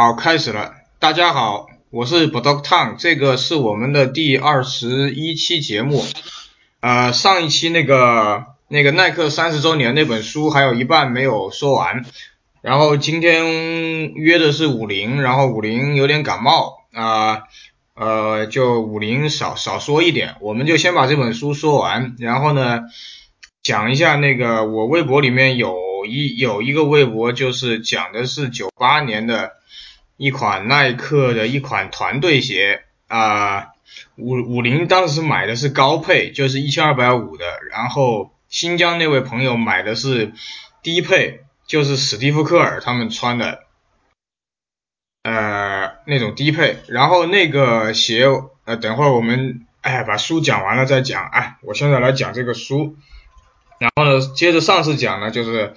好，开始了。大家好，我是 b o d o g Tang，这个是我们的第二十一期节目。呃，上一期那个那个耐克三十周年那本书还有一半没有说完，然后今天约的是武林，然后武林有点感冒啊，呃，就武林少少说一点，我们就先把这本书说完，然后呢，讲一下那个我微博里面有一有一个微博就是讲的是九八年的。一款耐克的一款团队鞋啊，五五零当时买的是高配，就是一千二百五的，然后新疆那位朋友买的是低配，就是史蒂夫科尔他们穿的，呃那种低配，然后那个鞋呃等会儿我们哎把书讲完了再讲，哎我现在来讲这个书，然后呢接着上次讲呢就是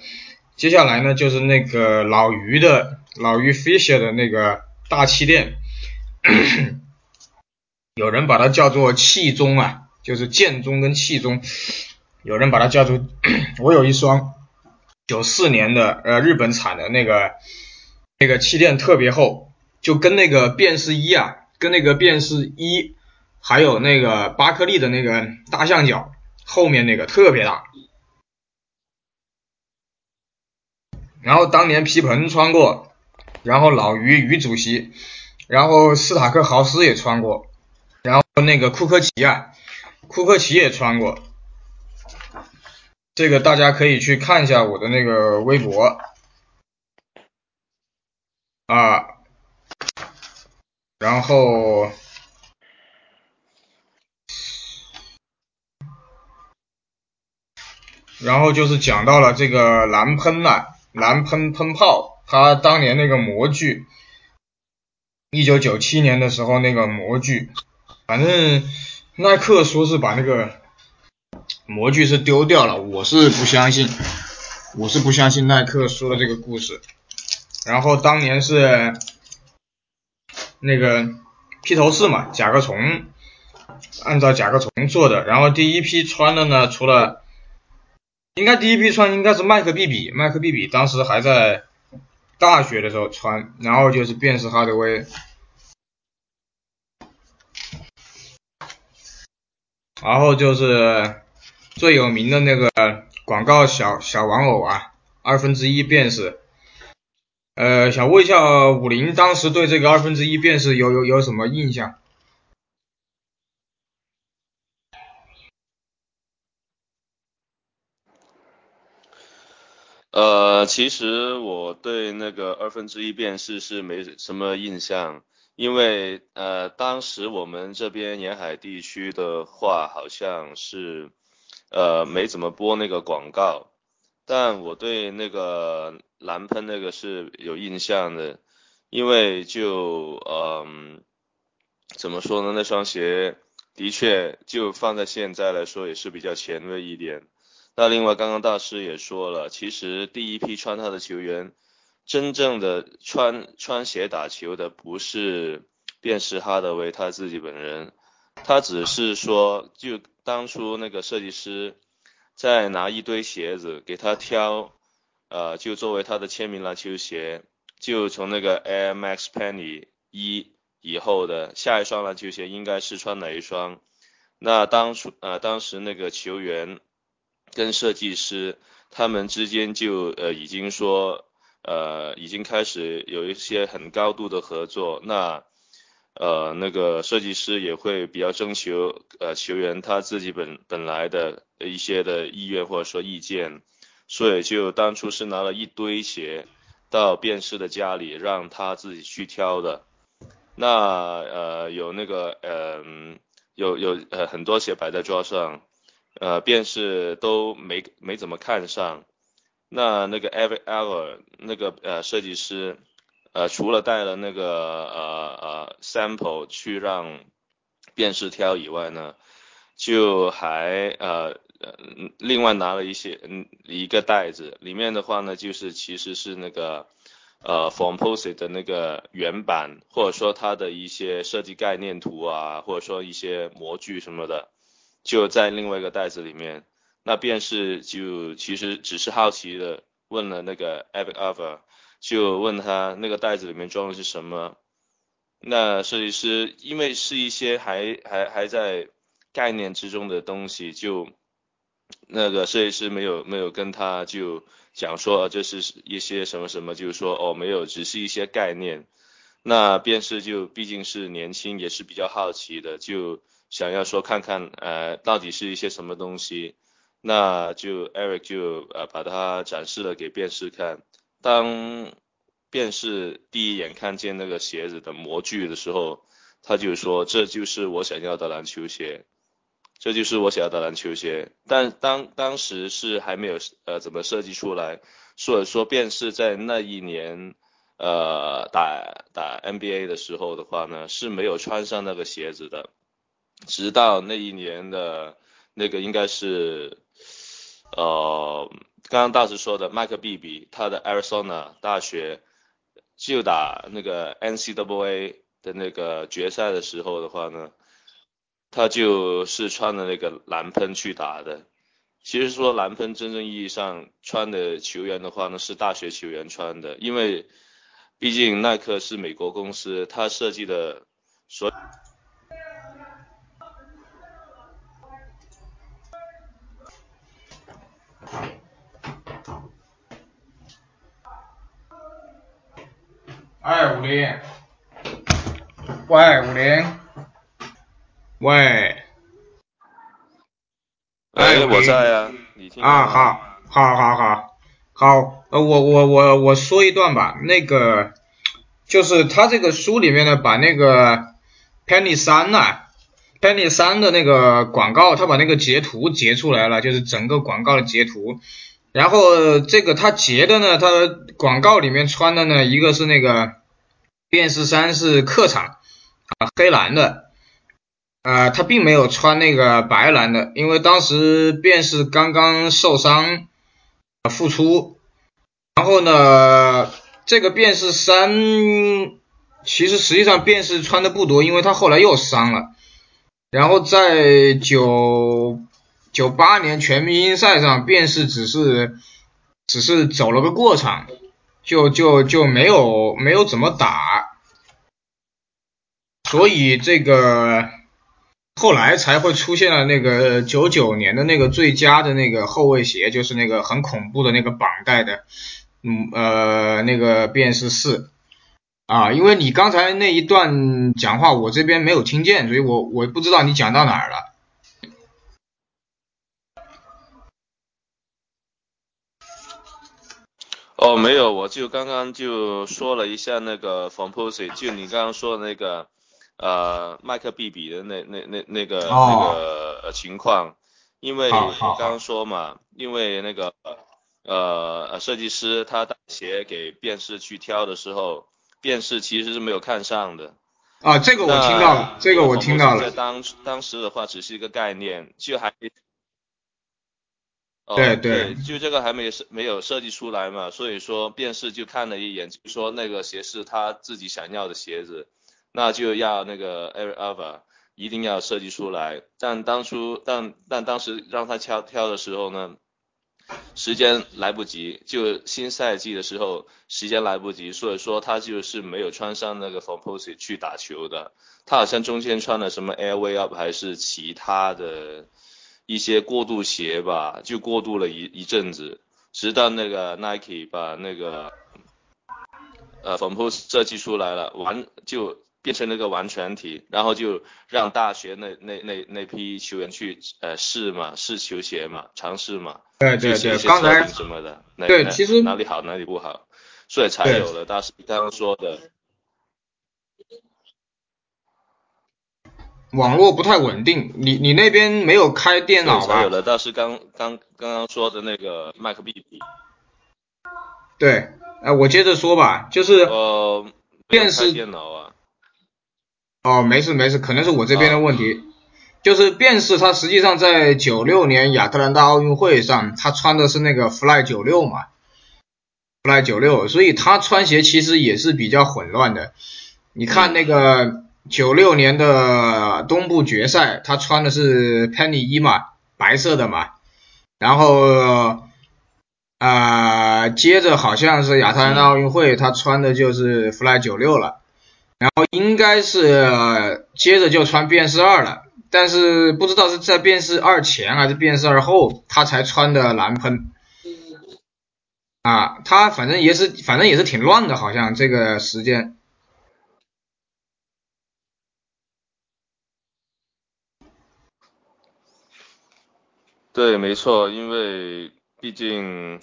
接下来呢就是那个老于的。老于 Fisher 的那个大气垫，有人把它叫做气中啊，就是剑中跟气中，有人把它叫做，我有一双九四年的呃日本产的那个那个气垫特别厚，就跟那个便士一啊，跟那个便士一还有那个巴克利的那个大象脚后面那个特别大，然后当年皮蓬穿过。然后老于于主席，然后斯塔克豪斯也穿过，然后那个库克奇啊，库克奇也穿过，这个大家可以去看一下我的那个微博啊，然后，然后就是讲到了这个蓝喷啊，蓝喷喷炮。他当年那个模具，一九九七年的时候那个模具，反正耐克说是把那个模具是丢掉了，我是不相信，我是不相信耐克说的这个故事。然后当年是那个披头士嘛，甲壳虫，按照甲壳虫做的。然后第一批穿的呢，除了应该第一批穿应该是麦克毕比，麦克毕比当时还在。大学的时候穿，然后就是变色哈德威，然后就是最有名的那个广告小小玩偶啊，二分之一便士。呃，想问一下武林当时对这个二分之一便士有有有什么印象？呃，其实我对那个二分之一变式是没什么印象，因为呃，当时我们这边沿海地区的话，好像是呃没怎么播那个广告，但我对那个蓝喷那个是有印象的，因为就嗯，怎么说呢，那双鞋的确就放在现在来说也是比较前卫一点。那另外，刚刚大师也说了，其实第一批穿他的球员，真正的穿穿鞋打球的不是便是哈德威他自己本人，他只是说，就当初那个设计师在拿一堆鞋子给他挑，呃，就作为他的签名篮球鞋，就从那个 Air Max Penny 一以后的下一双篮球鞋应该是穿哪一双？那当初呃当时那个球员。跟设计师他们之间就呃已经说呃已经开始有一些很高度的合作，那呃那个设计师也会比较征求呃球员他自己本本来的一些的意愿或者说意见，所以就当初是拿了一堆鞋到卞师的家里让他自己去挑的，那呃有那个呃有有呃很多鞋摆在桌上。呃，便是都没没怎么看上，那那个 Every Ever 那个呃设计师，呃除了带了那个呃呃 sample 去让便是挑以外呢，就还呃呃另外拿了一些嗯一个袋子，里面的话呢就是其实是那个呃 form pose 的那个原版，或者说它的一些设计概念图啊，或者说一些模具什么的。就在另外一个袋子里面，那便是就其实只是好奇的问了那个 Ever Ever，就问他那个袋子里面装的是什么。那设计师因为是一些还还还在概念之中的东西，就那个设计师没有没有跟他就讲说这是一些什么什么，就是说哦没有，只是一些概念。那便是就毕竟是年轻，也是比较好奇的，就想要说看看呃到底是一些什么东西。那就 Eric 就呃把它展示了给便士看。当便士第一眼看见那个鞋子的模具的时候，他就说这就是我想要的篮球鞋，这就是我想要的篮球鞋。但当当时是还没有呃怎么设计出来，所以说便是在那一年呃打打 NBA 的时候的话呢是没有穿上那个鞋子的，直到那一年的那个应该是。呃，刚刚大师说的麦克毕比，他的 Arizona 大学就打那个 NCAA 的那个决赛的时候的话呢，他就是穿的那个蓝喷去打的。其实说蓝喷真正意义上穿的球员的话呢，是大学球员穿的，因为毕竟耐克是美国公司，他设计的所。哎，五零，喂，五零，喂，哎，我在呀，你听啊，好，好，好，好，好，呃，我我我我说一段吧，那个就是他这个书里面呢，把那个 Penny 三呢，Penny 三的那个广告，他把那个截图截出来了，就是整个广告的截图。然后这个他截的呢，他广告里面穿的呢，一个是那个便士衫是客场啊黑蓝的，呃他并没有穿那个白蓝的，因为当时便士刚刚受伤啊复出，然后呢这个便士衫其实实际上便士穿的不多，因为他后来又伤了，然后在九。九八年全明星赛上，便是只是只是走了个过场，就就就没有没有怎么打，所以这个后来才会出现了那个九九年的那个最佳的那个后卫鞋，就是那个很恐怖的那个绑带的，嗯呃那个便是四啊，因为你刚才那一段讲话我这边没有听见，所以我我不知道你讲到哪儿了。哦，没有，我就刚刚就说了一下那个 f o r m p o s i 就你刚刚说的那个呃麦克比比的那那那那个那个情况，因为我刚刚说嘛，因为那个呃设计师他打鞋给便士去挑的时候，便士其实是没有看上的。啊，这个我听到了，这个我听到了。在当当时的话，只是一个概念，就还。对对，就这个还没设没有设计出来嘛，所以说便是就看了一眼，就说那个鞋是他自己想要的鞋子，那就要那个 Air Ava 一定要设计出来。但当初但但当时让他挑挑的时候呢，时间来不及，就新赛季的时候时间来不及，所以说他就是没有穿上那个 f o r p o s i 去打球的。他好像中间穿了什么 Airway Up 还是其他的。一些过渡鞋吧，就过渡了一一阵子，直到那个 Nike 把那个呃粉扑设计出来了，完就变成那个完全体，然后就让大学那那那那批球员去呃试嘛，试球鞋嘛，尝试嘛，对对对，刚才什么的，对，其实哪里好哪里不好，所以才有了大师刚刚说的。网络不太稳定，你你那边没有开电脑吧？有的，倒是刚刚刚刚说的那个麦克毕比。对，哎，我接着说吧，就是呃，电视电脑啊。哦，没事没事，可能是我这边的问题。就是便是他实际上在九六年亚特兰大奥运会上，他穿的是那个 Fly 九六嘛，Fly 九六，所以他穿鞋其实也是比较混乱的。你看那个。九六年的东部决赛，他穿的是 Penny 一嘛，白色的嘛，然后啊，接着好像是亚特兰大奥运会，他穿的就是 Fly 九六了，然后应该是接着就穿变式二了，但是不知道是在变式二前还是变式二后，他才穿的蓝喷。啊，他反正也是，反正也是挺乱的，好像这个时间。对，没错，因为毕竟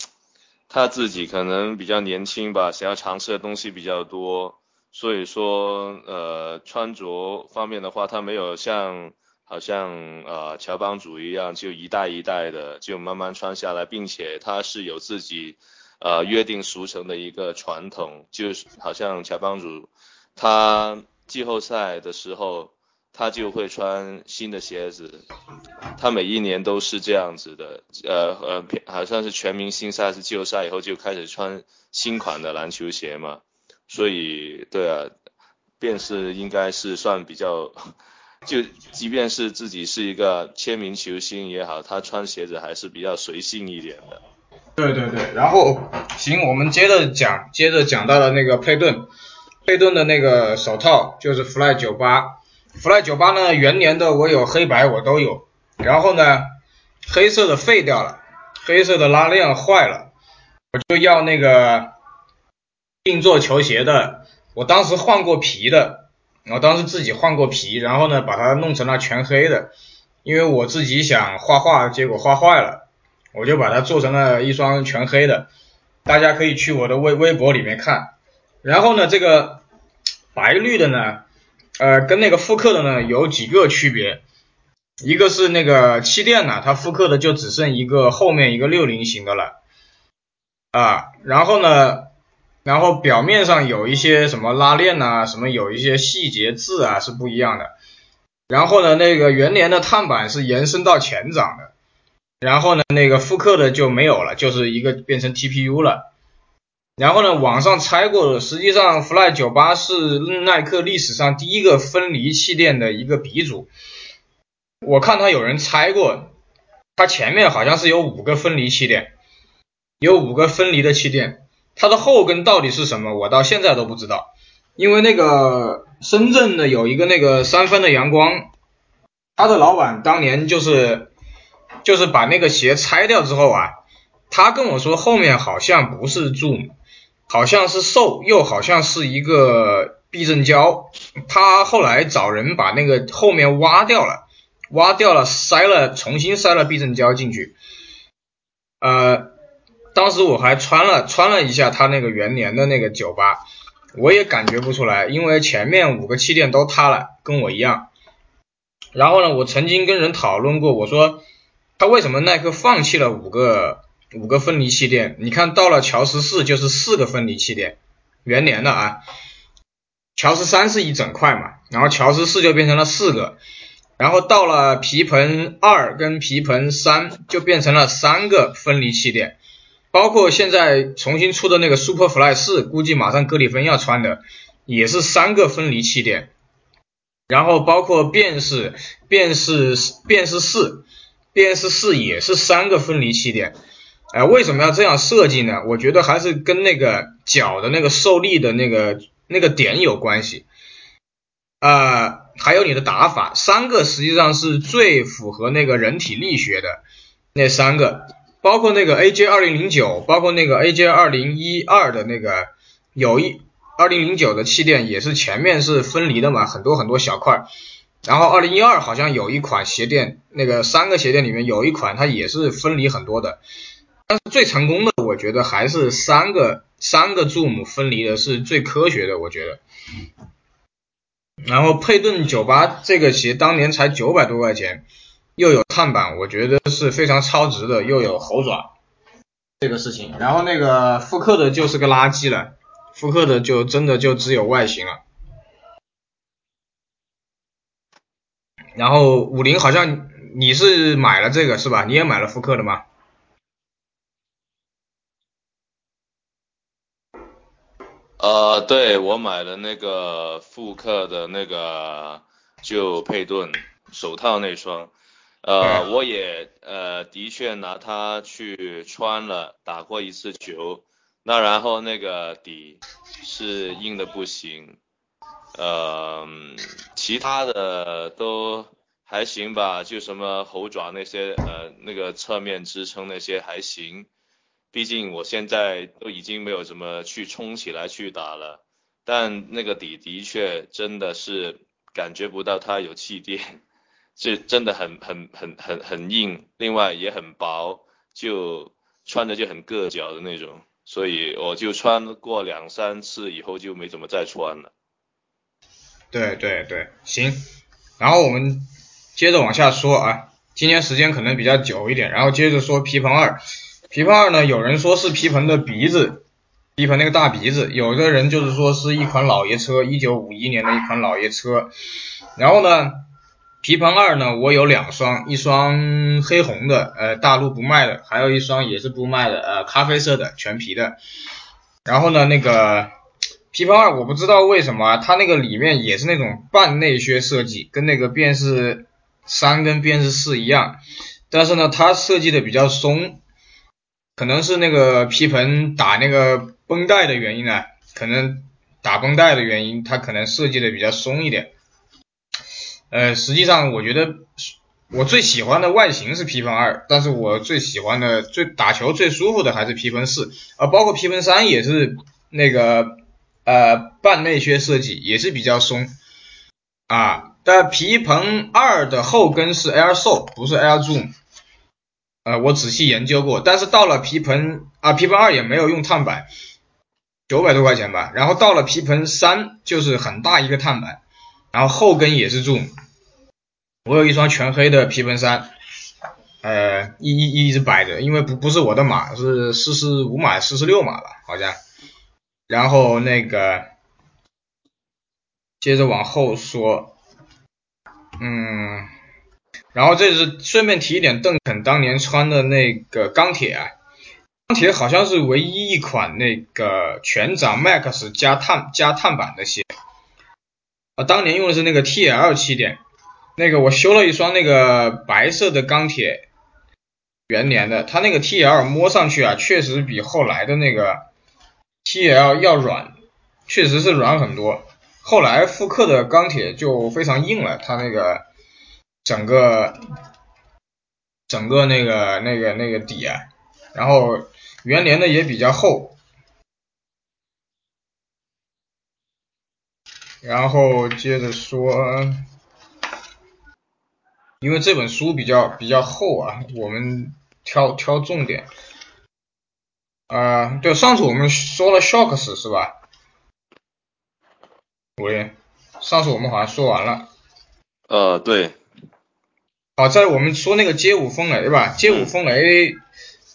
他自己可能比较年轻吧，想要尝试的东西比较多，所以说呃穿着方面的话，他没有像好像呃乔帮主一样，就一代一代的就慢慢穿下来，并且他是有自己呃约定俗成的一个传统，就是好像乔帮主他季后赛的时候。他就会穿新的鞋子，他每一年都是这样子的，呃呃，好像是全明星赛是季后赛以后就开始穿新款的篮球鞋嘛，所以对啊，便是应该是算比较，就即便是自己是一个签名球星也好，他穿鞋子还是比较随性一点的。对对对，然后行，我们接着讲，接着讲到了那个佩顿，佩顿的那个手套就是 Fly 九八。Fly 九八呢，元年的我有黑白我都有，然后呢，黑色的废掉了，黑色的拉链坏了，我就要那个定做球鞋的，我当时换过皮的，我当时自己换过皮，然后呢把它弄成了全黑的，因为我自己想画画，结果画坏了，我就把它做成了一双全黑的，大家可以去我的微微博里面看，然后呢这个白绿的呢。呃，跟那个复刻的呢有几个区别，一个是那个气垫呢，它复刻的就只剩一个后面一个六零型的了，啊，然后呢，然后表面上有一些什么拉链呐，什么有一些细节字啊是不一样的，然后呢，那个元年的碳板是延伸到前掌的，然后呢，那个复刻的就没有了，就是一个变成 TPU 了。然后呢，网上拆过的，实际上 Fly 九八是耐克历史上第一个分离气垫的一个鼻祖。我看他有人拆过，它前面好像是有五个分离气垫，有五个分离的气垫，它的后跟到底是什么，我到现在都不知道。因为那个深圳的有一个那个三分的阳光，他的老板当年就是就是把那个鞋拆掉之后啊，他跟我说后面好像不是 Zoom。好像是瘦，又好像是一个避震胶。他后来找人把那个后面挖掉了，挖掉了，塞了，重新塞了避震胶进去。呃，当时我还穿了穿了一下他那个元年的那个九八，我也感觉不出来，因为前面五个气垫都塌了，跟我一样。然后呢，我曾经跟人讨论过，我说他为什么耐克放弃了五个？五个分离气垫，你看到了乔十四就是四个分离气垫，元年的啊，乔十三是一整块嘛，然后乔十四就变成了四个，然后到了皮盆二跟皮盆三就变成了三个分离气垫，包括现在重新出的那个 Superfly 四，估计马上格里芬要穿的也是三个分离气垫，然后包括便是便是便是四，便是四也是三个分离气垫。哎，为什么要这样设计呢？我觉得还是跟那个脚的那个受力的那个那个点有关系，呃，还有你的打法，三个实际上是最符合那个人体力学的那三个，包括那个 AJ 二零零九，包括那个 AJ 二零一二的那个有一二零零九的气垫也是前面是分离的嘛，很多很多小块，然后二零一二好像有一款鞋垫，那个三个鞋垫里面有一款它也是分离很多的。但是最成功的，我觉得还是三个三个 Zoom 分离的是最科学的，我觉得。然后佩顿九八这个鞋当年才九百多块钱，又有碳板，我觉得是非常超值的，又有猴爪这个事情。然后那个复刻的就是个垃圾了，复刻的就真的就只有外形了。然后五菱好像你是买了这个是吧？你也买了复刻的吗？呃，对我买了那个复刻的那个就佩顿手套那双，呃，我也呃的确拿它去穿了，打过一次球。那然后那个底是硬的不行，呃，其他的都还行吧，就什么猴爪那些，呃，那个侧面支撑那些还行。毕竟我现在都已经没有怎么去冲起来去打了，但那个底的确真的是感觉不到它有气垫，是真的很很很很很硬，另外也很薄，就穿着就很硌脚的那种。所以我就穿过两三次以后就没怎么再穿了。对对对，行。然后我们接着往下说啊，今天时间可能比较久一点，然后接着说皮蓬二。皮蓬二呢，有人说是皮蓬的鼻子，皮蓬那个大鼻子，有的人就是说是一款老爷车，一九五一年的一款老爷车。然后呢？皮蓬二呢，我有两双，一双黑红的，呃，大陆不卖的，还有一双也是不卖的，呃，咖啡色的全皮的。然后呢，那个皮蓬二我不知道为什么它那个里面也是那种半内靴设计，跟那个变势三跟变势四一样，但是呢，它设计的比较松，可能是那个皮蓬打那个绷带的原因啊，可能打绷带的原因，它可能设计的比较松一点。呃，实际上我觉得我最喜欢的外形是皮蓬二，但是我最喜欢的最打球最舒服的还是皮蓬四，啊，包括皮蓬三也是那个呃半内靴设计，也是比较松啊。但皮蓬二的后跟是 Air Sole，不是 Air Zoom，呃，我仔细研究过，但是到了皮蓬啊，皮蓬二也没有用碳板，九百多块钱吧，然后到了皮蓬三就是很大一个碳板。然后后跟也是柱我有一双全黑的皮蓬三，呃，一一一直摆着，因为不不是我的码，是四十五码、四十六码吧，好像。然后那个，接着往后说，嗯，然后这是顺便提一点，邓肯当年穿的那个钢铁啊，钢铁好像是唯一一款那个全掌 Max 加碳加碳板的鞋。啊，当年用的是那个 TL 气垫，那个我修了一双那个白色的钢铁元年的，它那个 TL 摸上去啊，确实比后来的那个 TL 要软，确实是软很多。后来复刻的钢铁就非常硬了，它那个整个整个那个那个那个底啊，然后元年的也比较厚。然后接着说，因为这本书比较比较厚啊，我们挑挑重点。啊，对，上次我们说了 Shocks 是吧？喂，上次我们好像说完了。呃，对。好，在我们说那个街舞风雷吧，街舞风雷。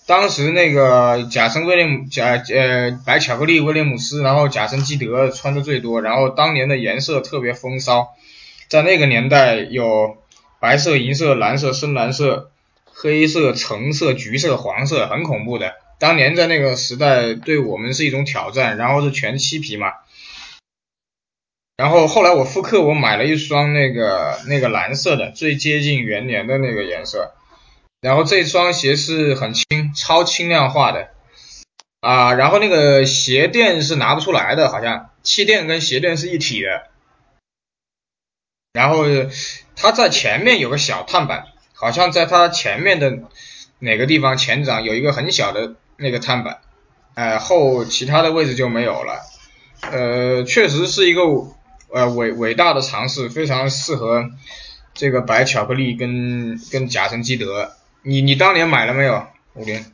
当时那个贾森威廉姆贾呃白巧克力威廉姆斯，然后贾森基德穿的最多，然后当年的颜色特别风骚，在那个年代有白色、银色、蓝色、深蓝色、黑色、橙色、橘色、黄色，很恐怖的。当年在那个时代对我们是一种挑战，然后是全漆皮嘛。然后后来我复刻，我买了一双那个那个蓝色的，最接近元年的那个颜色。然后这双鞋是很轻，超轻量化的啊，然后那个鞋垫是拿不出来的，好像气垫跟鞋垫是一体的。然后它在前面有个小碳板，好像在它前面的哪个地方前掌有一个很小的那个碳板，呃后其他的位置就没有了。呃，确实是一个呃伟伟大的尝试，非常适合这个白巧克力跟跟贾森基德。你你当年买了没有？五零？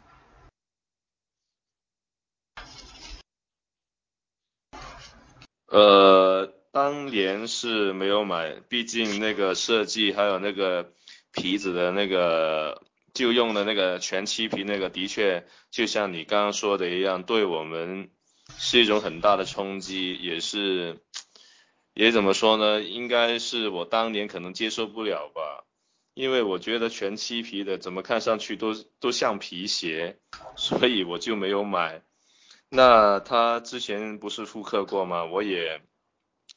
呃，当年是没有买，毕竟那个设计还有那个皮子的那个就用的那个全漆皮那个，的确就像你刚刚说的一样，对我们是一种很大的冲击，也是也怎么说呢？应该是我当年可能接受不了吧。因为我觉得全漆皮的怎么看上去都都像皮鞋，所以我就没有买。那他之前不是复刻过吗？我也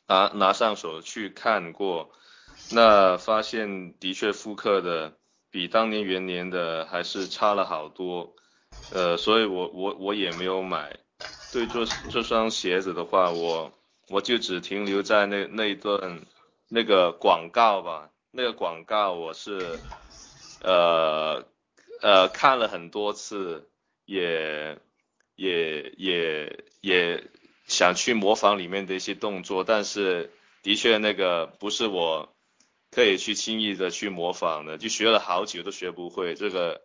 拿拿上手去看过，那发现的确复刻的比当年元年的还是差了好多，呃，所以我我我也没有买。对这这双鞋子的话，我我就只停留在那那一段那个广告吧，那个广告我是呃呃看了很多次，也也也也想去模仿里面的一些动作，但是的确那个不是我可以去轻易的去模仿的，就学了好久都学不会，这个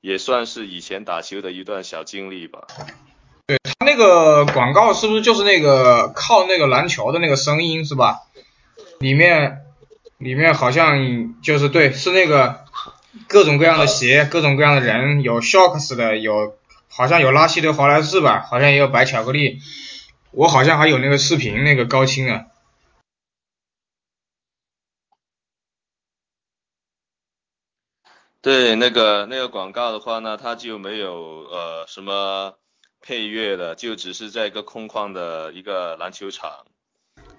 也算是以前打球的一段小经历吧。那个广告是不是就是那个靠那个篮球的那个声音是吧？里面里面好像就是对，是那个各种各样的鞋，各种各样的人，有 Shocks 的，有好像有拉希德华莱士吧，好像也有白巧克力，我好像还有那个视频那个高清啊。对，那个那个广告的话呢，它就没有呃什么。配乐的就只是在一个空旷的一个篮球场，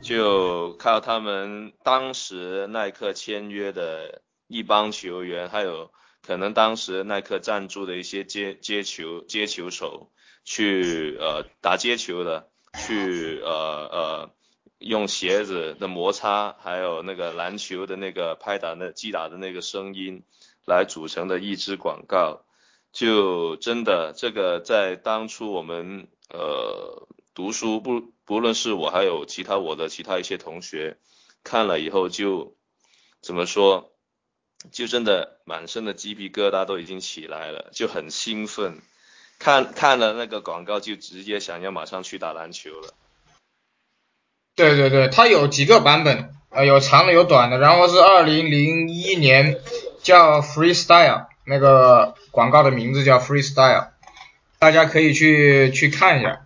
就靠他们当时耐克签约的一帮球员，还有可能当时耐克赞助的一些接接球接球手去呃打接球的，去呃呃用鞋子的摩擦，还有那个篮球的那个拍打的击打的那个声音来组成的一支广告。就真的这个在当初我们呃读书不不论是我还有其他我的其他一些同学看了以后就怎么说就真的满身的鸡皮疙瘩都已经起来了就很兴奋看看了那个广告就直接想要马上去打篮球了。对对对，它有几个版本呃有长的有短的，然后是二零零一年叫 Freestyle。那个广告的名字叫 Freestyle，大家可以去去看一下。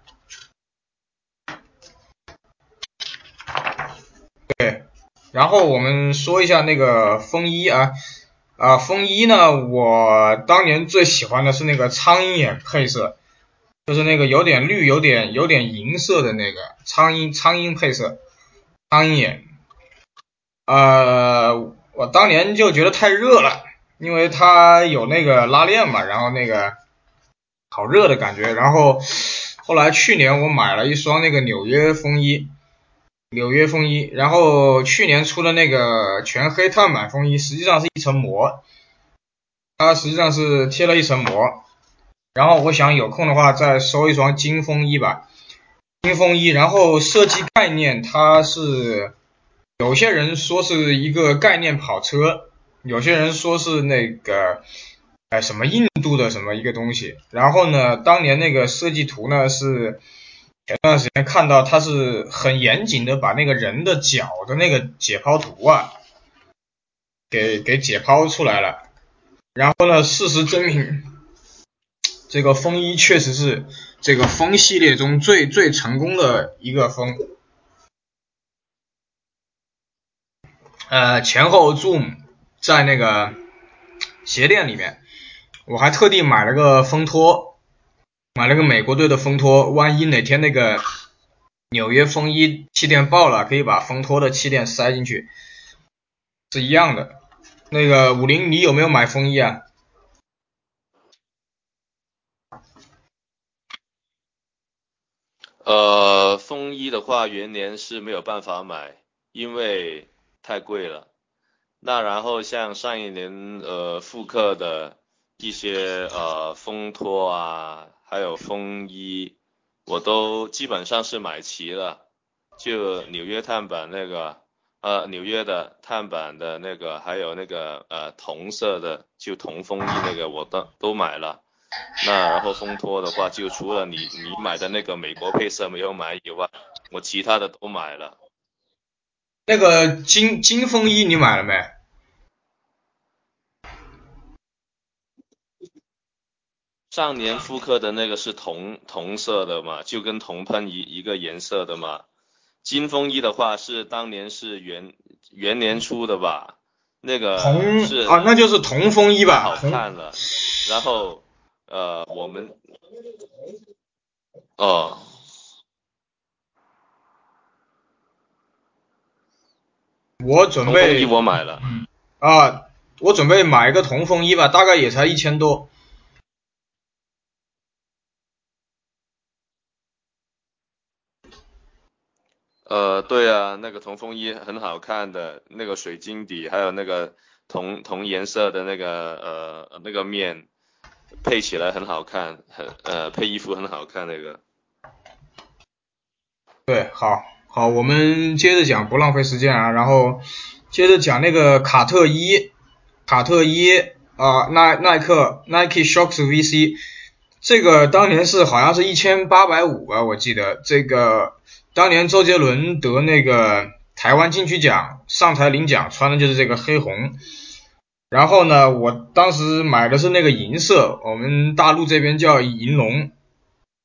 对，然后我们说一下那个风衣啊啊风衣呢，我当年最喜欢的是那个苍蝇眼配色，就是那个有点绿、有点有点银色的那个苍蝇苍蝇配色，苍蝇眼。呃，我当年就觉得太热了。因为它有那个拉链嘛，然后那个好热的感觉，然后后来去年我买了一双那个纽约风衣，纽约风衣，然后去年出的那个全黑碳板风衣，实际上是一层膜，它实际上是贴了一层膜，然后我想有空的话再收一双金风衣吧，金风衣，然后设计概念它是有些人说是一个概念跑车。有些人说是那个，哎，什么印度的什么一个东西，然后呢，当年那个设计图呢是前段时间看到，他是很严谨的把那个人的脚的那个解剖图啊，给给解剖出来了，然后呢，事实证明，这个风衣确实是这个风系列中最最成功的一个风，呃，前后 zoom。在那个鞋店里面，我还特地买了个风托，买了个美国队的风托，万一哪天那个纽约风衣气垫爆了，可以把风托的气垫塞进去，是一样的。那个武林，你有没有买风衣啊？呃，风衣的话，元年是没有办法买，因为太贵了。那然后像上一年呃复刻的一些呃风托啊，还有风衣，我都基本上是买齐了。就纽约碳板那个呃纽约的碳板的那个，还有那个呃同色的就同风衣那个，我都都买了。那然后风托的话，就除了你你买的那个美国配色没有买以外，我其他的都买了。那个金金风衣你买了没？上年复刻的那个是同同色的嘛，就跟铜喷一一个颜色的嘛。金风衣的话是当年是元元年出的吧？那个是啊，那就是同风衣吧？好看了。然后呃，我们哦。我准备，我买了。啊，我准备买一个同风衣吧，大概也才一千多。呃，对啊，那个同风衣很好看的，那个水晶底，还有那个同同颜色的那个呃那个面，配起来很好看，很呃配衣服很好看那个。对，好，好，我们接着讲，不浪费时间啊，然后接着讲那个卡特一，卡特一啊，耐耐克 Nike Shox VC，这个当年是好像是一千八百五吧，我记得这个。当年周杰伦得那个台湾金曲奖，上台领奖穿的就是这个黑红。然后呢，我当时买的是那个银色，我们大陆这边叫银龙。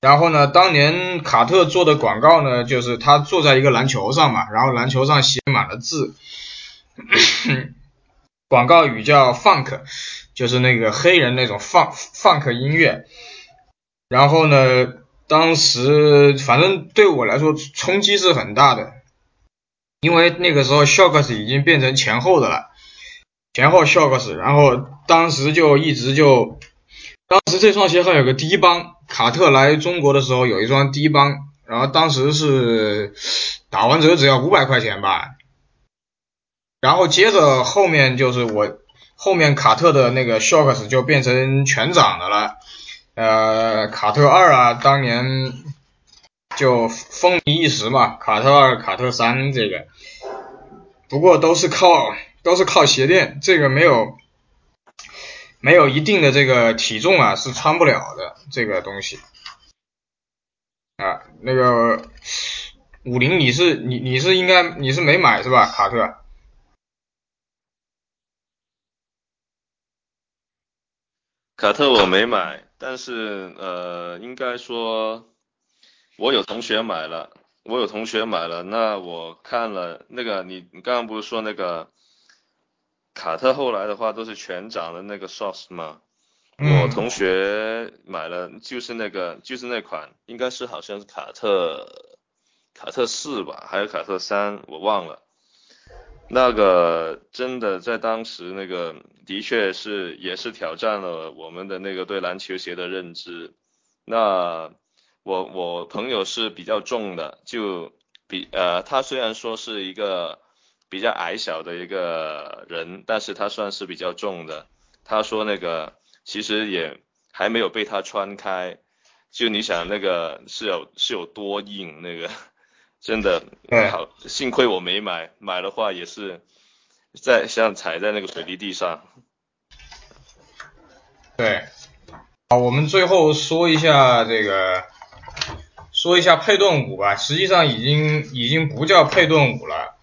然后呢，当年卡特做的广告呢，就是他坐在一个篮球上嘛，然后篮球上写满了字，广告语叫 funk，就是那个黑人那种 funk funk 音乐。然后呢？当时反正对我来说冲击是很大的，因为那个时候 Shocks 已经变成前后的了，前后 Shocks，然后当时就一直就，当时这双鞋还有个低帮，卡特来中国的时候有一双低帮，然后当时是打完折只要五百块钱吧，然后接着后面就是我后面卡特的那个 Shocks 就变成全掌的了。呃，卡特二啊，当年就风靡一时嘛。卡特二、卡特三这个，不过都是靠都是靠鞋垫，这个没有没有一定的这个体重啊，是穿不了的这个东西啊。那个五零，你是你你是应该你是没买是吧？卡特？卡特我没买。但是呃，应该说，我有同学买了，我有同学买了。那我看了那个，你你刚刚不是说那个卡特后来的话都是全掌的那个 sauce 吗？我同学买了，就是那个就是那款，应该是好像是卡特卡特四吧，还有卡特三，我忘了。那个真的在当时那个的确是也是挑战了我们的那个对篮球鞋的认知。那我我朋友是比较重的，就比呃他虽然说是一个比较矮小的一个人，但是他算是比较重的。他说那个其实也还没有被他穿开，就你想那个是有是有多硬那个。真的好，幸亏我没买，买的话也是在像踩在那个水泥地上。对，好，我们最后说一下这个，说一下佩顿五吧。实际上已经已经不叫佩顿五了，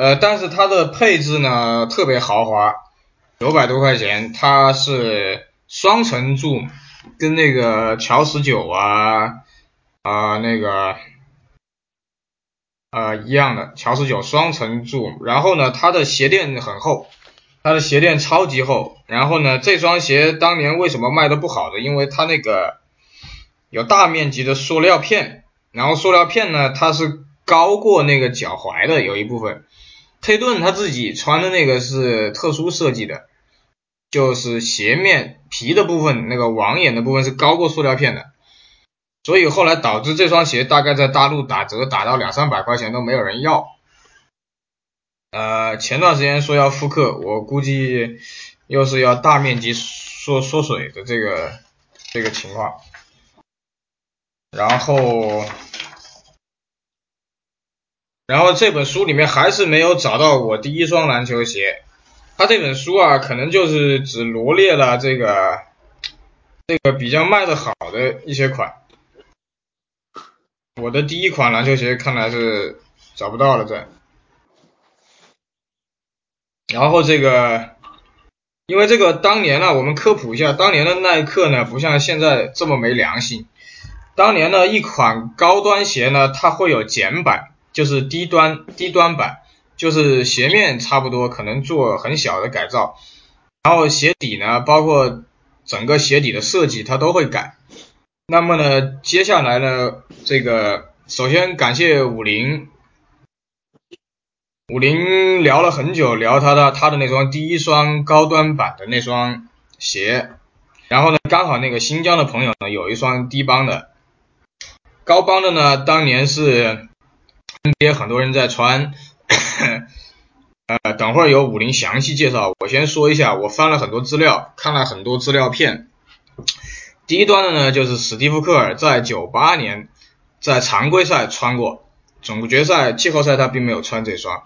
呃，但是它的配置呢特别豪华，九百多块钱，它是双层柱，跟那个乔十九啊啊那个。呃，一样的，乔十九双层柱，然后呢，它的鞋垫很厚，它的鞋垫超级厚，然后呢，这双鞋当年为什么卖的不好的？因为它那个有大面积的塑料片，然后塑料片呢，它是高过那个脚踝的有一部分。佩顿他自己穿的那个是特殊设计的，就是鞋面皮的部分，那个网眼的部分是高过塑料片的。所以后来导致这双鞋大概在大陆打折打到两三百块钱都没有人要。呃，前段时间说要复刻，我估计又是要大面积缩缩水的这个这个情况。然后，然后这本书里面还是没有找到我第一双篮球鞋。他这本书啊，可能就是只罗列了这个这个比较卖的好的一些款。我的第一款篮球鞋看来是找不到了，这。然后这个，因为这个当年呢，我们科普一下，当年的耐克呢，不像现在这么没良心。当年呢，一款高端鞋呢，它会有简版，就是低端低端版，就是鞋面差不多，可能做很小的改造，然后鞋底呢，包括整个鞋底的设计，它都会改。那么呢，接下来呢，这个首先感谢五菱，武林聊了很久，聊他的他的那双第一双高端版的那双鞋，然后呢，刚好那个新疆的朋友呢有一双低帮的，高帮的呢当年是 NBA 很多人在穿，呃，等会儿有武林详细介绍，我先说一下，我翻了很多资料，看了很多资料片，第一端的呢就是史蒂夫科尔在九八年在常规赛穿过。总决赛、季后赛他并没有穿这双，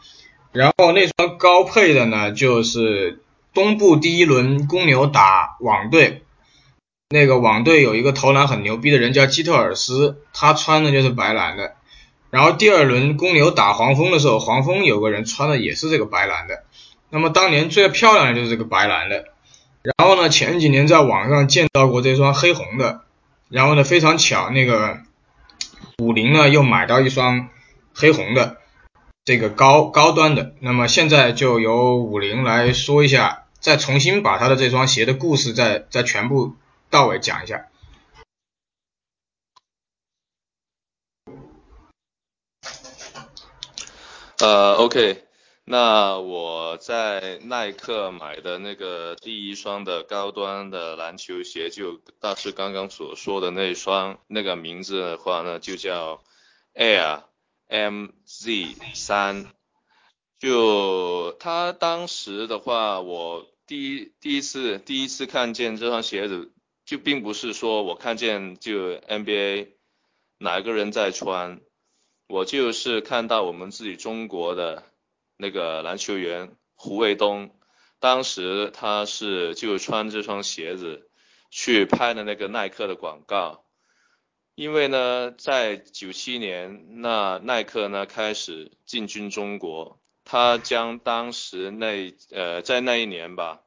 然后那双高配的呢，就是东部第一轮公牛打网队，那个网队有一个投篮很牛逼的人叫基特尔斯，他穿的就是白蓝的。然后第二轮公牛打黄蜂的时候，黄蜂有个人穿的也是这个白蓝的。那么当年最漂亮的就是这个白蓝的。然后呢，前几年在网上见到过这双黑红的，然后呢非常巧，那个五菱呢又买到一双。黑红的这个高高端的，那么现在就由五菱来说一下，再重新把他的这双鞋的故事再再全部到尾讲一下。呃，OK，那我在耐克买的那个第一双的高端的篮球鞋，就大师刚刚所说的那双，那个名字的话呢，就叫 Air。MZ 三，就他当时的话，我第一第一次第一次看见这双鞋子，就并不是说我看见就 NBA 哪个人在穿，我就是看到我们自己中国的那个篮球员胡卫东，当时他是就穿这双鞋子去拍的那个耐克的广告。因为呢，在九七年，那耐克呢开始进军中国，他将当时那呃在那一年吧，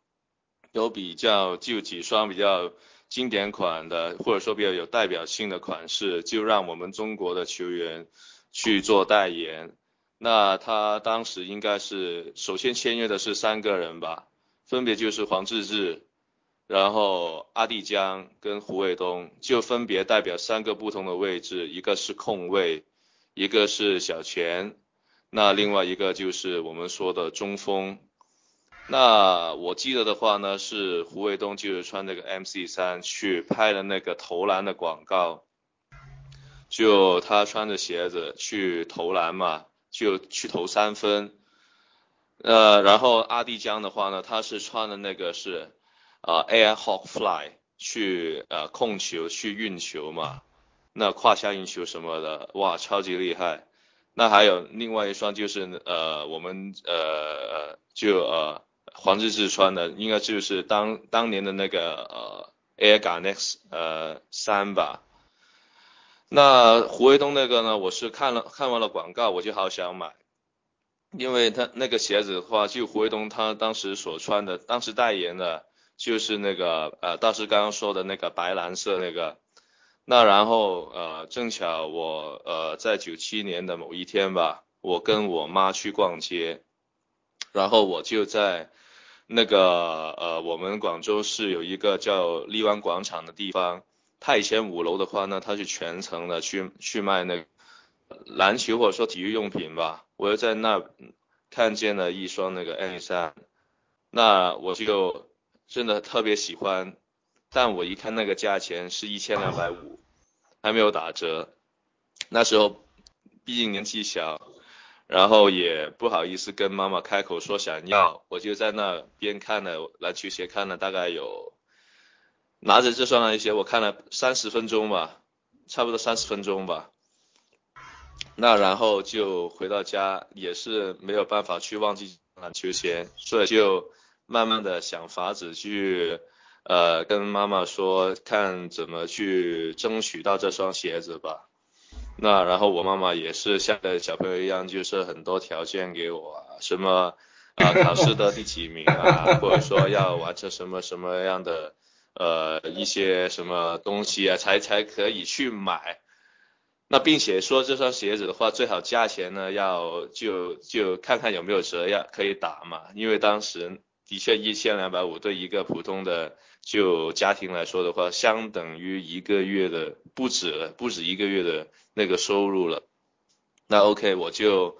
有比较就几双比较经典款的，或者说比较有代表性的款式，就让我们中国的球员去做代言。那他当时应该是首先签约的是三个人吧，分别就是黄志志。然后阿弟江跟胡卫东就分别代表三个不同的位置，一个是控卫，一个是小前，那另外一个就是我们说的中锋。那我记得的话呢，是胡卫东就是穿那个 MC 三去拍的那个投篮的广告，就他穿着鞋子去投篮嘛，就去投三分。呃，然后阿蒂江的话呢，他是穿的那个是。啊，Air Hawk Fly 去呃控球去运球嘛，那胯下运球什么的，哇，超级厉害。那还有另外一双就是呃我们呃就呃黄志志穿的，应该就是当当年的那个呃 Air Garnet 呃三吧。那胡卫东那个呢，我是看了看完了广告，我就好想买，因为他那个鞋子的话，就胡卫东他当时所穿的，当时代言的。就是那个呃，大师刚刚说的那个白蓝色那个，那然后呃，正巧我呃在九七年的某一天吧，我跟我妈去逛街，然后我就在那个呃我们广州市有一个叫荔湾广场的地方，他以前五楼的话呢，他是全层的去去卖那篮球或者说体育用品吧，我又在那看见了一双那个 N 三，那我就。真的特别喜欢，但我一看那个价钱是一千两百五，还没有打折。那时候毕竟年纪小，然后也不好意思跟妈妈开口说想要，我就在那边看了篮球鞋，看了大概有拿着这双篮球鞋，我看了三十分钟吧，差不多三十分钟吧。那然后就回到家，也是没有办法去忘记篮球鞋，所以就。慢慢的想法子去，呃，跟妈妈说，看怎么去争取到这双鞋子吧。那然后我妈妈也是像个小朋友一样，就是很多条件给我，什么啊考试的第几名啊，或者说要完成什么什么样的呃一些什么东西啊，才才可以去买。那并且说这双鞋子的话，最好价钱呢要就就看看有没有折要可以打嘛，因为当时。的确，一千两百五对一个普通的就家庭来说的话，相等于一个月的不止了，不止一个月的那个收入了。那 OK，我就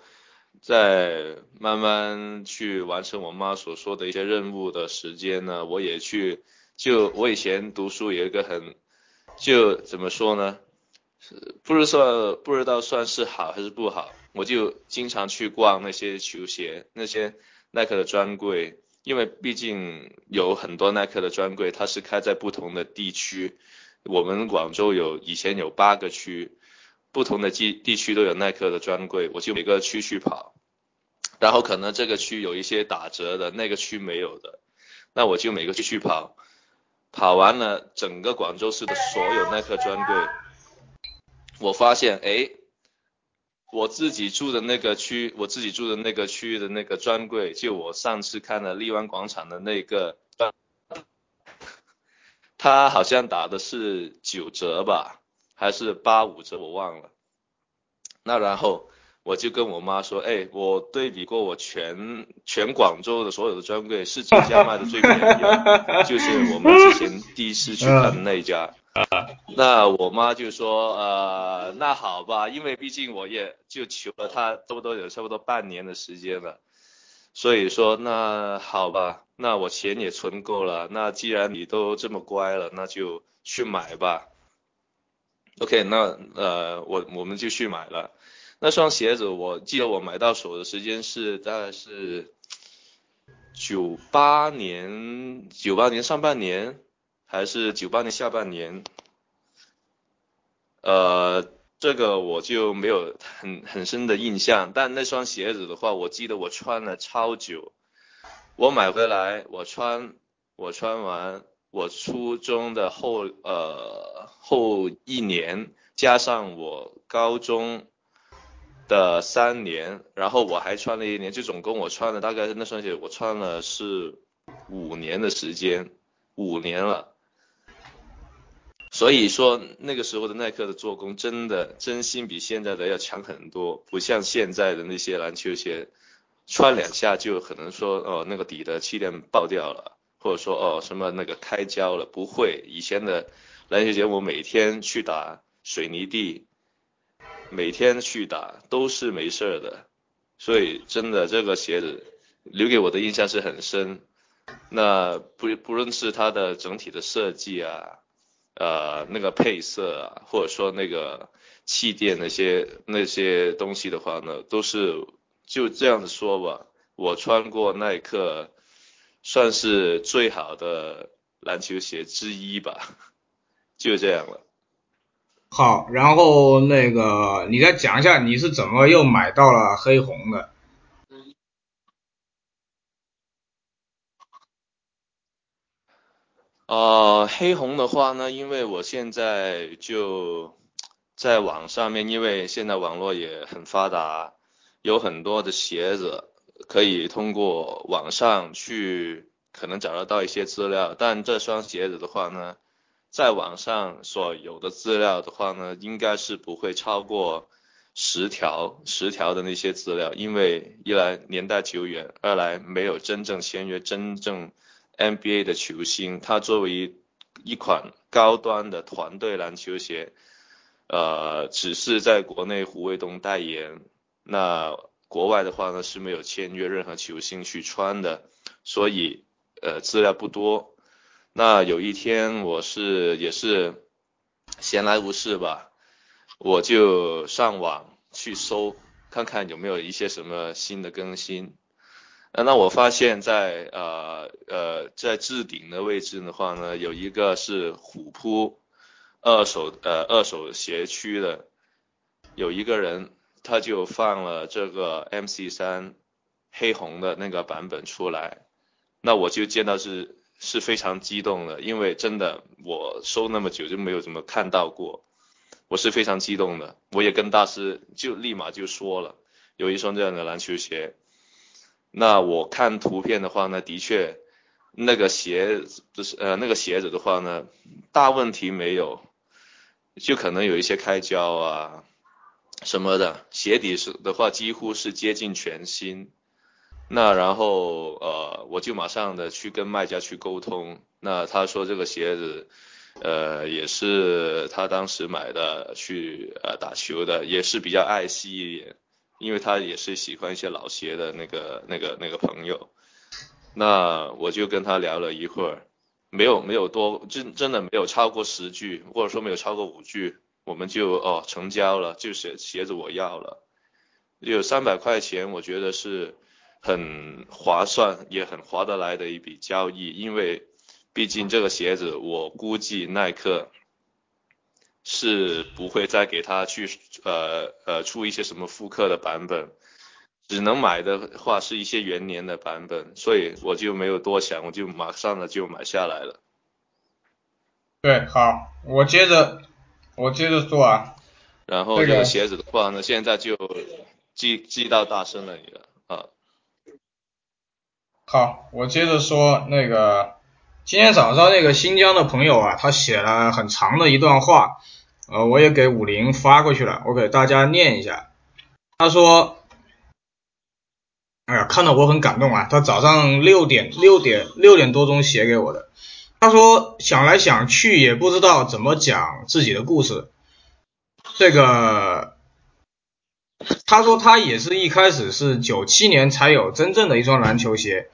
在慢慢去完成我妈所说的一些任务的时间呢，我也去，就我以前读书有一个很，就怎么说呢，不是说不知道算是好还是不好，我就经常去逛那些球鞋，那些耐克的专柜，因为毕竟有很多耐克的专柜，它是开在不同的地区，我们广州有以前有八个区。不同的地地区都有耐克的专柜，我就每个区去跑，然后可能这个区有一些打折的，那个区没有的，那我就每个区去跑，跑完了整个广州市的所有耐克专柜，我发现哎，我自己住的那个区，我自己住的那个区域的那个专柜，就我上次看的荔湾广场的那个，他好像打的是九折吧。还是八五折，我忘了。那然后我就跟我妈说，哎，我对比过我全全广州的所有的专柜，是这家卖的最便宜，就是我们之前第一次去看的那一家。那我妈就说，呃，那好吧，因为毕竟我也就求了他差不多有差不多半年的时间了，所以说那好吧，那我钱也存够了，那既然你都这么乖了，那就去买吧。OK，那呃，我我们就去买了那双鞋子。我记得我买到手的时间是大概是九八年，九八年上半年还是九八年下半年？呃，这个我就没有很很深的印象。但那双鞋子的话，我记得我穿了超久。我买回来，我穿，我穿完。我初中的后呃后一年，加上我高中的三年，然后我还穿了一年，就总共我穿了大概那双鞋，我穿了是五年的时间，五年了。所以说那个时候的耐克的做工真的真心比现在的要强很多，不像现在的那些篮球鞋，穿两下就可能说哦那个底的气垫爆掉了。或者说哦什么那个开胶了不会，以前的篮球鞋我每天去打水泥地，每天去打都是没事的，所以真的这个鞋子留给我的印象是很深。那不不论是它的整体的设计啊，呃那个配色啊，或者说那个气垫那些那些东西的话呢，都是就这样子说吧，我穿过耐克。算是最好的篮球鞋之一吧，就这样了。好，然后那个你再讲一下你是怎么又买到了黑红的？呃，黑红的话呢，因为我现在就在网上面，因为现在网络也很发达，有很多的鞋子。可以通过网上去可能找得到一些资料，但这双鞋子的话呢，在网上所有的资料的话呢，应该是不会超过十条十条的那些资料，因为一来年代久远，二来没有真正签约真正 NBA 的球星，它作为一款高端的团队篮球鞋，呃，只是在国内胡卫东代言，那。国外的话呢是没有签约任何球星去穿的，所以呃资料不多。那有一天我是也是闲来无事吧，我就上网去搜看看有没有一些什么新的更新。那我发现，在呃呃在置顶的位置的话呢，有一个是虎扑二手呃二手鞋区的，有一个人。他就放了这个 MC 三黑红的那个版本出来，那我就见到是是非常激动的，因为真的我收那么久就没有怎么看到过，我是非常激动的，我也跟大师就立马就说了，有一双这样的篮球鞋，那我看图片的话呢，的确那个鞋就是呃那个鞋子的话呢，大问题没有，就可能有一些开胶啊。什么的鞋底是的话几乎是接近全新，那然后呃我就马上的去跟卖家去沟通，那他说这个鞋子呃也是他当时买的去呃打球的，也是比较爱惜一点，因为他也是喜欢一些老鞋的那个那个那个朋友。那我就跟他聊了一会儿，没有没有多，真真的没有超过十句，或者说没有超过五句，我们就哦成交了，就鞋鞋子我要了，有三百块钱，我觉得是很划算，也很划得来的一笔交易，因为毕竟这个鞋子我估计耐克是不会再给他去呃呃出一些什么复刻的版本。只能买的话是一些元年的版本，所以我就没有多想，我就马上的就买下来了。对，好，我接着我接着说啊。然后这个鞋子的话呢，现在就寄寄到大圣那里了啊。好，我接着说那个今天早上那个新疆的朋友啊，他写了很长的一段话，呃，我也给武林发过去了，我给大家念一下。他说。哎呀，看到我很感动啊！他早上六点六点六点多钟写给我的，他说想来想去也不知道怎么讲自己的故事。这个，他说他也是一开始是九七年才有真正的一双篮球鞋，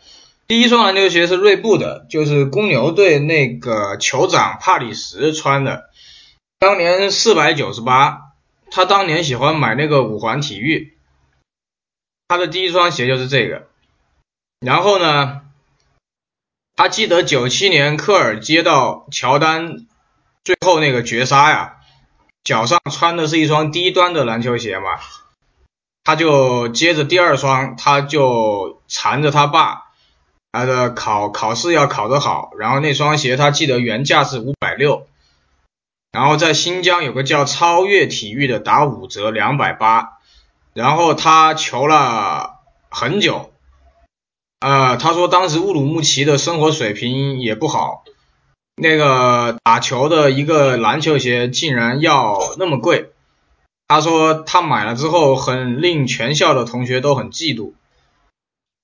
第一双篮球鞋是锐步的，就是公牛队那个酋长帕里什穿的，当年四百九十八，他当年喜欢买那个五环体育。他的第一双鞋就是这个，然后呢，他记得九七年科尔接到乔丹最后那个绝杀呀，脚上穿的是一双低端的篮球鞋嘛，他就接着第二双，他就缠着他爸，他的考考试要考得好，然后那双鞋他记得原价是五百六，然后在新疆有个叫超越体育的打五折两百八。然后他求了很久，呃，他说当时乌鲁木齐的生活水平也不好，那个打球的一个篮球鞋竟然要那么贵，他说他买了之后很令全校的同学都很嫉妒，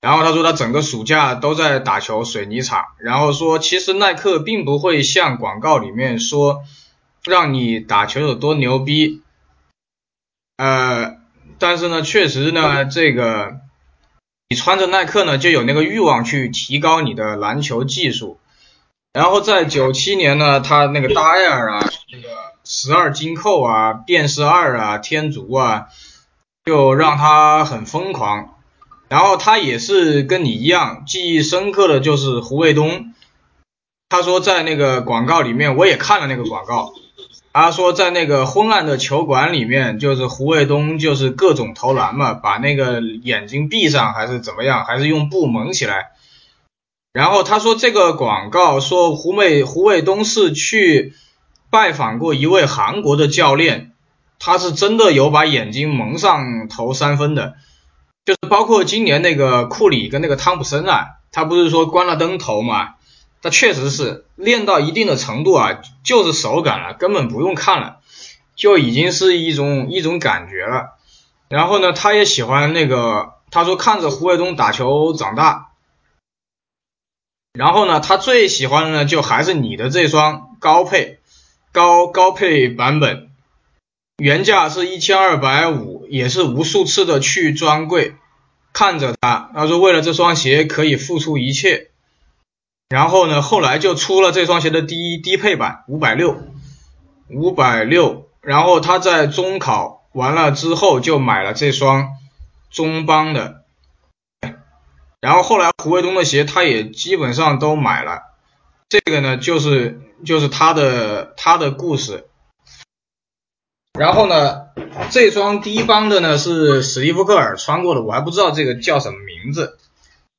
然后他说他整个暑假都在打球水泥厂，然后说其实耐克并不会像广告里面说让你打球有多牛逼，呃。但是呢，确实呢，这个你穿着耐克呢，就有那个欲望去提高你的篮球技术。然后在九七年呢，他那个大 Air 啊，十二金扣啊，电视二啊，天竺啊，就让他很疯狂。然后他也是跟你一样，记忆深刻的就是胡卫东。他说在那个广告里面，我也看了那个广告。他说，在那个昏暗的球馆里面，就是胡卫东就是各种投篮嘛，把那个眼睛闭上还是怎么样，还是用布蒙起来。然后他说，这个广告说胡卫胡卫东是去拜访过一位韩国的教练，他是真的有把眼睛蒙上投三分的，就是包括今年那个库里跟那个汤普森啊，他不是说关了灯投嘛。他确实是练到一定的程度啊，就是手感了，根本不用看了，就已经是一种一种感觉了。然后呢，他也喜欢那个，他说看着胡卫东打球长大。然后呢，他最喜欢的呢，就还是你的这双高配高高配版本，原价是一千二百五，也是无数次的去专柜看着它，他说为了这双鞋可以付出一切。然后呢，后来就出了这双鞋的低低配版，五百六，五百六。然后他在中考完了之后就买了这双中邦的。然后后来胡卫东的鞋他也基本上都买了。这个呢，就是就是他的他的故事。然后呢，这双低帮的呢是史蒂夫科尔穿过的，我还不知道这个叫什么名字。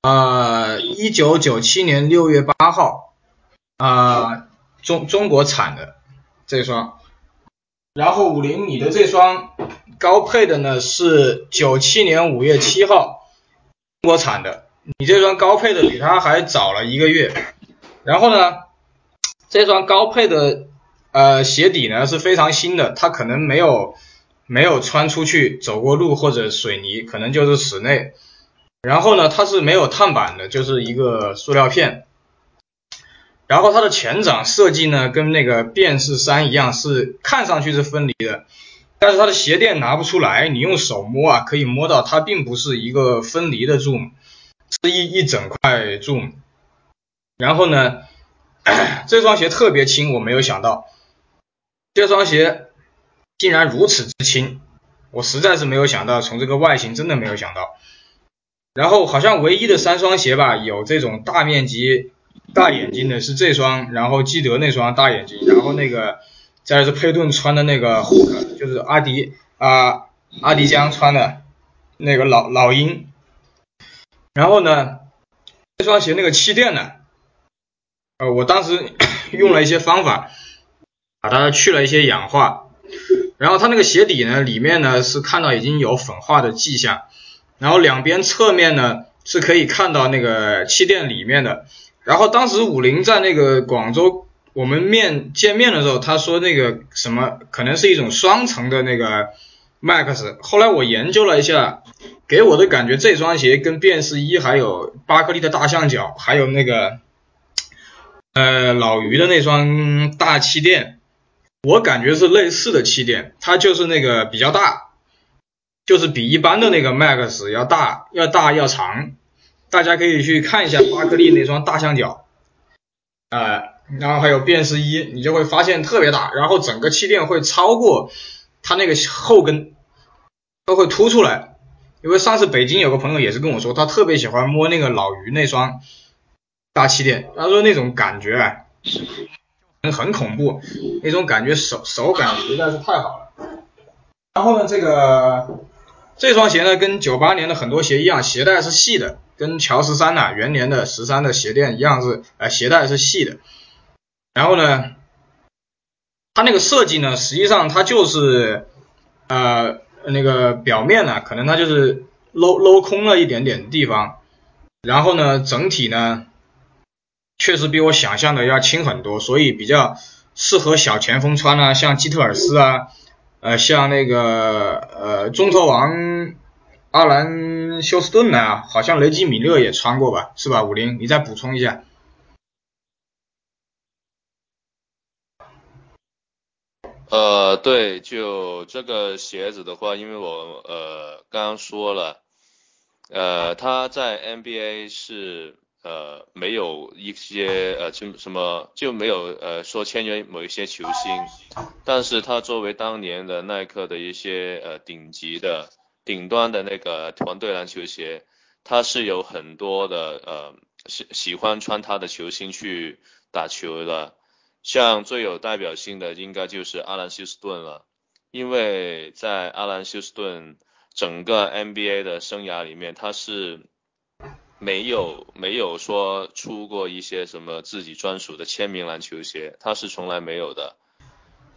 呃，一九九七年六月八号，啊，中中国产的这双，然后五零你的这双高配的呢是九七年五月七号国产的，你这双高配的比它还早了一个月，然后呢，这双高配的呃鞋底呢是非常新的，它可能没有没有穿出去走过路或者水泥，可能就是室内。然后呢，它是没有碳板的，就是一个塑料片。然后它的前掌设计呢，跟那个变式三一样，是看上去是分离的，但是它的鞋垫拿不出来，你用手摸啊，可以摸到它并不是一个分离的 Zoom，是一一整块 Zoom。然后呢，这双鞋特别轻，我没有想到，这双鞋竟然如此之轻，我实在是没有想到，从这个外形真的没有想到。然后好像唯一的三双鞋吧，有这种大面积大眼睛的是这双，然后基德那双大眼睛，然后那个。再是佩顿穿的那个就是阿迪啊阿迪江穿的那个老老鹰。然后呢，这双鞋那个气垫呢，呃，我当时 用了一些方法，把它去了一些氧化。然后它那个鞋底呢，里面呢是看到已经有粉化的迹象。然后两边侧面呢是可以看到那个气垫里面的。然后当时五菱在那个广州。我们面见面的时候，他说那个什么可能是一种双层的那个 Max。后来我研究了一下，给我的感觉这双鞋跟便士一还有巴克利的大象脚，还有那个呃老于的那双大气垫，我感觉是类似的气垫，它就是那个比较大，就是比一般的那个 Max 要大要大要长。大家可以去看一下巴克利那双大象脚，呃。然后还有便士一，你就会发现特别大，然后整个气垫会超过它那个后跟，都会凸出来。因为上次北京有个朋友也是跟我说，他特别喜欢摸那个老于那双大气垫，他说那种感觉啊，很很恐怖，那种感觉手手感实在是太好了。然后呢，这个这双鞋呢，跟九八年的很多鞋一样，鞋带是细的，跟乔十三呐元年的十三的鞋垫一样是，呃鞋带是细的。然后呢，它那个设计呢，实际上它就是呃那个表面呢，可能它就是镂镂空了一点点地方。然后呢，整体呢，确实比我想象的要轻很多，所以比较适合小前锋穿啊，像基特尔斯啊，呃，像那个呃中投王阿兰休斯顿啊，好像雷吉米勒也穿过吧，是吧？五零，你再补充一下。呃，对，就这个鞋子的话，因为我呃刚刚说了，呃，他在 NBA 是呃没有一些呃就什么就没有呃说签约某一些球星，但是他作为当年的耐克的一些呃顶级的顶端的那个团队篮球鞋，他是有很多的呃喜喜欢穿他的球星去打球的。像最有代表性的应该就是阿兰休斯顿了，因为在阿兰休斯顿整个 NBA 的生涯里面，他是没有没有说出过一些什么自己专属的签名篮球鞋，他是从来没有的，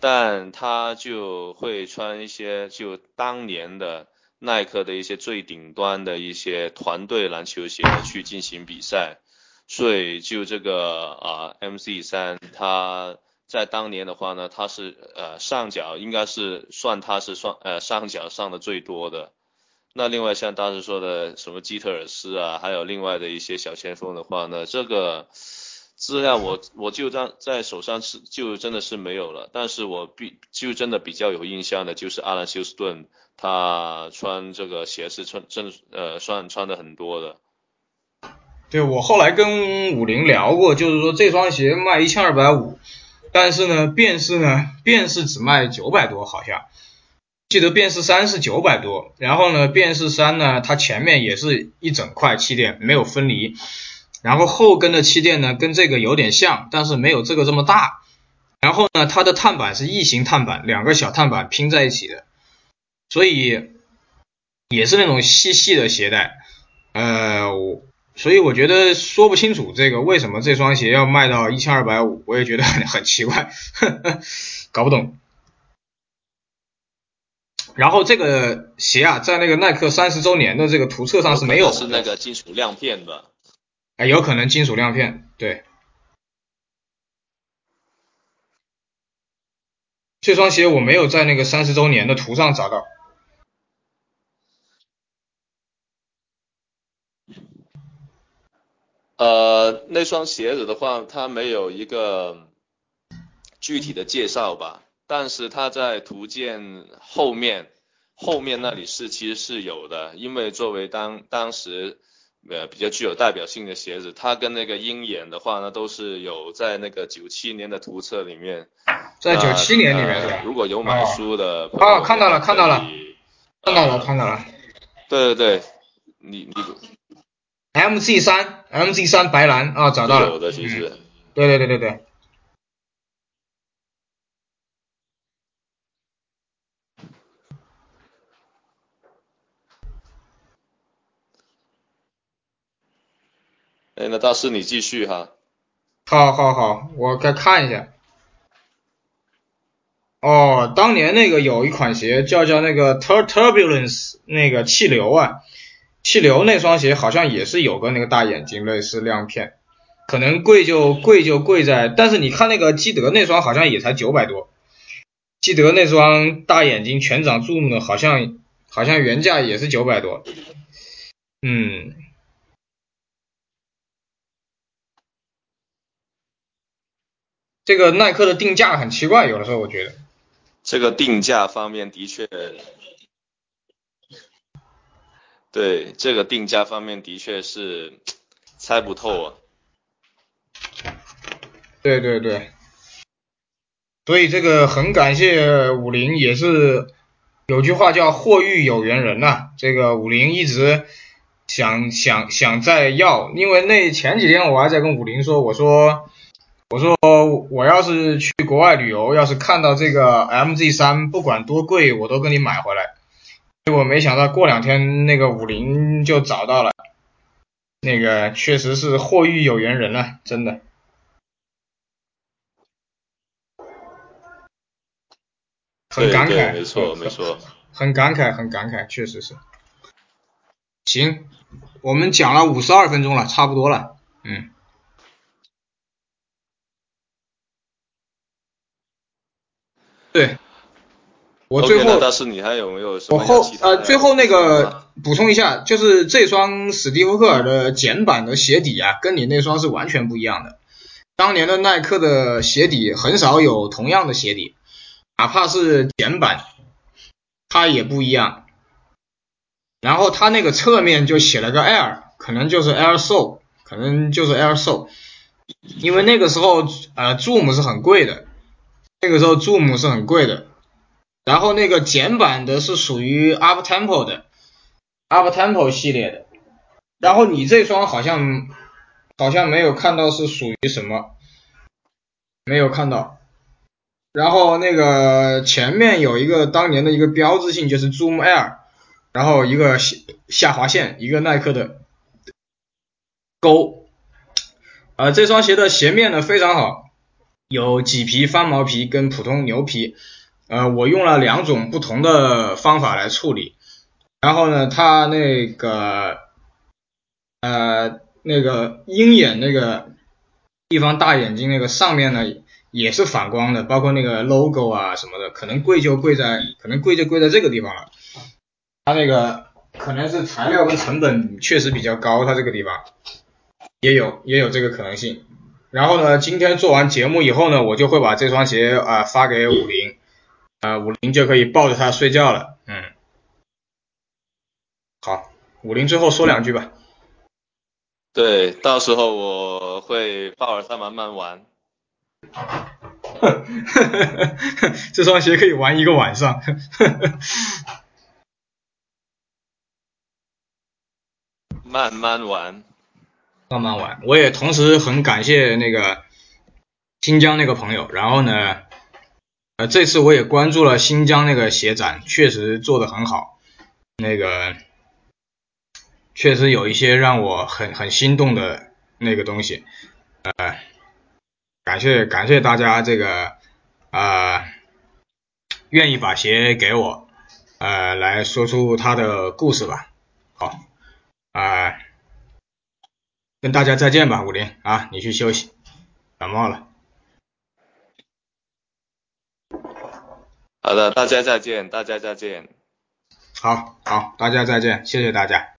但他就会穿一些就当年的耐克的一些最顶端的一些团队篮球鞋去进行比赛。所以就这个啊，MC 三，他在当年的话呢，他是呃上脚应该是算他是算呃上脚上的最多的。那另外像当时说的什么基特尔斯啊，还有另外的一些小前锋的话呢，这个资料我我就在在手上是就真的是没有了。但是我比就真的比较有印象的就是阿兰休斯顿，他穿这个鞋是穿真呃算穿的很多的。对我后来跟五菱聊过，就是说这双鞋卖一千二百五，但是呢，便士呢，便士只卖九百多，好像记得便士三是九百多，然后呢，便士三呢，它前面也是一整块气垫，没有分离，然后后跟的气垫呢跟这个有点像，但是没有这个这么大，然后呢，它的碳板是异形碳板，两个小碳板拼在一起的，所以也是那种细细的鞋带，呃，我。所以我觉得说不清楚这个为什么这双鞋要卖到一千二百五，我也觉得很很奇怪，呵 呵搞不懂。然后这个鞋啊，在那个耐克三十周年的这个图册上是没有，是那个金属亮片的，哎，有可能金属亮片，对。这双鞋我没有在那个三十周年的图上找到。呃，那双鞋子的话，它没有一个具体的介绍吧。但是它在图鉴后面后面那里是其实是有的，因为作为当当时呃比较具有代表性的鞋子，它跟那个鹰眼的话呢都是有在那个九七年的图册里面，在九七年里面？如果有买书的哦，看到了看到了，看到了看到了，对对对，你你 MZ 三 MZ 三白蓝啊找到了，有的其实，对对对对对。哎，那大师你继续哈。好，好，好，我再看一下。哦，当年那个有一款鞋叫叫那个 Tur Turbulence，那个气流啊，气流那双鞋好像也是有个那个大眼睛类似亮片，可能贵就贵就贵在，但是你看那个基德那双好像也才九百多，基德那双大眼睛全掌 Zoom 的，好像好像原价也是九百多，嗯。这个耐克的定价很奇怪，有的时候我觉得。这个定价方面的确，对这个定价方面的确是猜不透啊。对对对。所以这个很感谢五菱，也是有句话叫“货遇有缘人”呐。这个五菱一直想想想再要，因为那前几天我还在跟五菱说，我说。我说我要是去国外旅游，要是看到这个 MZ 三，不管多贵，我都跟你买回来。结果没想到过两天那个五菱就找到了，那个确实是货遇有缘人了，真的。很感慨，没错没错，很感慨很感慨，确实是。行，我们讲了五十二分钟了，差不多了，嗯。对，我最后，但是你还有没有什么？我后呃，最后那个补充一下，就是这双史蒂夫科尔的简版的鞋底啊，跟你那双是完全不一样的。当年的耐克的鞋底很少有同样的鞋底，哪怕是简版，它也不一样。然后它那个侧面就写了个 Air，可能就是 Air Sole，可能就是 Air Sole，因为那个时候呃 Zoom 是很贵的。那个时候 Zoom 是很贵的，然后那个简版的是属于 Up Tempo 的，Up Tempo 系列的，然后你这双好像好像没有看到是属于什么，没有看到，然后那个前面有一个当年的一个标志性就是 Zoom Air，然后一个下下划线，一个耐克的勾，呃这双鞋的鞋面呢非常好。有麂皮、翻毛皮跟普通牛皮，呃，我用了两种不同的方法来处理。然后呢，它那个呃那个鹰眼那个地方大眼睛那个上面呢也是反光的，包括那个 logo 啊什么的，可能贵就贵在可能贵就贵在这个地方了。它那个可能是材料跟成本确实比较高，它这个地方也有也有这个可能性。然后呢，今天做完节目以后呢，我就会把这双鞋啊发给五菱，啊五菱就可以抱着它睡觉了。嗯，好，五菱最后说两句吧。对，到时候我会抱着它慢慢玩。这双鞋可以玩一个晚上。慢慢玩。慢慢玩，我也同时很感谢那个新疆那个朋友，然后呢，呃，这次我也关注了新疆那个鞋展，确实做的很好，那个确实有一些让我很很心动的那个东西，呃，感谢感谢大家这个啊，愿意把鞋给我，呃，来说出他的故事吧，好，啊。跟大家再见吧，武林啊，你去休息，感冒了。好的，大家再见，大家再见。好好，大家再见，谢谢大家。